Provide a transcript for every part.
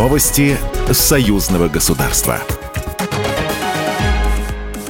Новости союзного государства.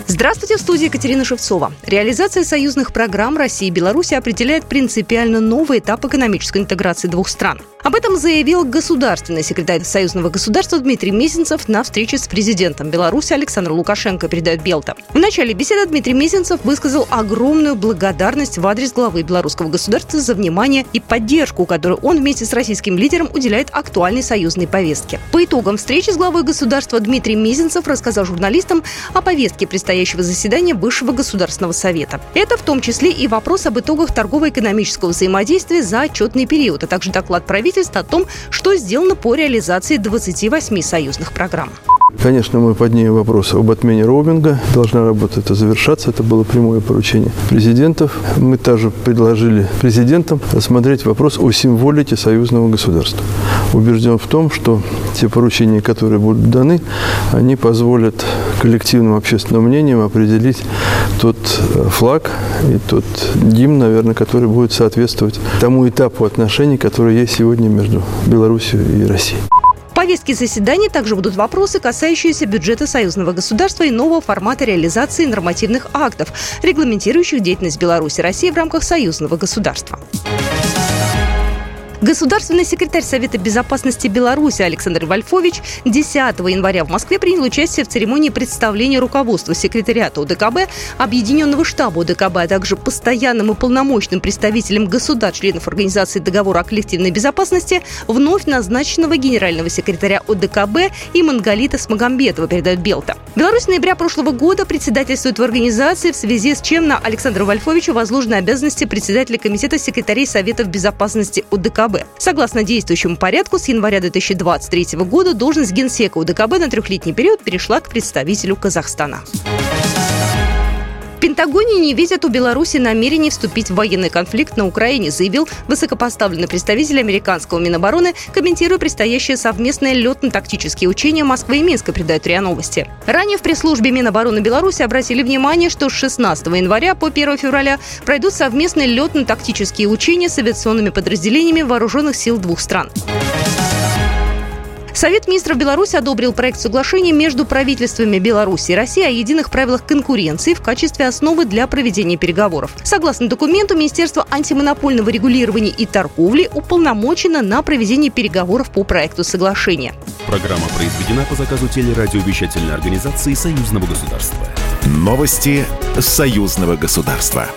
Здравствуйте, в студии Екатерина Шевцова. Реализация союзных программ России и Беларуси определяет принципиально новый этап экономической интеграции двух стран. Об этом заявил государственный секретарь Союзного государства Дмитрий Мезенцев на встрече с президентом Беларуси Александром Лукашенко, передает Белта. В начале беседы Дмитрий Мезенцев высказал огромную благодарность в адрес главы белорусского государства за внимание и поддержку, которую он вместе с российским лидером уделяет актуальной союзной повестке. По итогам встречи с главой государства Дмитрий Мезенцев рассказал журналистам о повестке предстоящего заседания Высшего государственного совета. Это в том числе и вопрос об итогах торгово-экономического взаимодействия за отчетный период, а также доклад правительства правительств о том, что сделано по реализации 28 союзных программ. Конечно, мы поднимем вопрос об отмене роуминга. Должна работа это завершаться. Это было прямое поручение президентов. Мы также предложили президентам рассмотреть вопрос о символике союзного государства. Убежден в том, что те поручения, которые будут даны, они позволят коллективным общественным мнением определить тот э, флаг и тот гимн, наверное, который будет соответствовать тому этапу отношений, который есть сегодня между Беларусью и Россией повестке заседания также будут вопросы, касающиеся бюджета союзного государства и нового формата реализации нормативных актов, регламентирующих деятельность Беларуси и России в рамках союзного государства. Государственный секретарь Совета безопасности Беларуси Александр Вольфович 10 января в Москве принял участие в церемонии представления руководства секретариата УДКБ, Объединенного штаба УДКБ, а также постоянным и полномочным представителем государств-членов Организации договора о коллективной безопасности вновь назначенного генерального секретаря УДКБ и Мангалита Смагамбетова, передает Белта. Беларусь с ноября прошлого года председательствует в организации, в связи с чем на Александра Вольфовича возложены обязанности председателя Комитета секретарей Советов безопасности УДКБ УДКБ. Согласно действующему порядку, с января 2023 года должность генсека УДКБ на трехлетний период перешла к представителю Казахстана. Пентагоне не видят у Беларуси намерений вступить в военный конфликт на Украине, заявил высокопоставленный представитель американского Минобороны, комментируя предстоящие совместные летно-тактические учения Москвы и Минска, передают РИА Новости. Ранее в пресс-службе Минобороны Беларуси обратили внимание, что с 16 января по 1 февраля пройдут совместные летно-тактические учения с авиационными подразделениями вооруженных сил двух стран. Совет министров Беларуси одобрил проект соглашения между правительствами Беларуси и России о единых правилах конкуренции в качестве основы для проведения переговоров. Согласно документу, Министерство антимонопольного регулирования и торговли уполномочено на проведение переговоров по проекту соглашения. Программа произведена по заказу телерадиовещательной организации Союзного государства. Новости Союзного государства.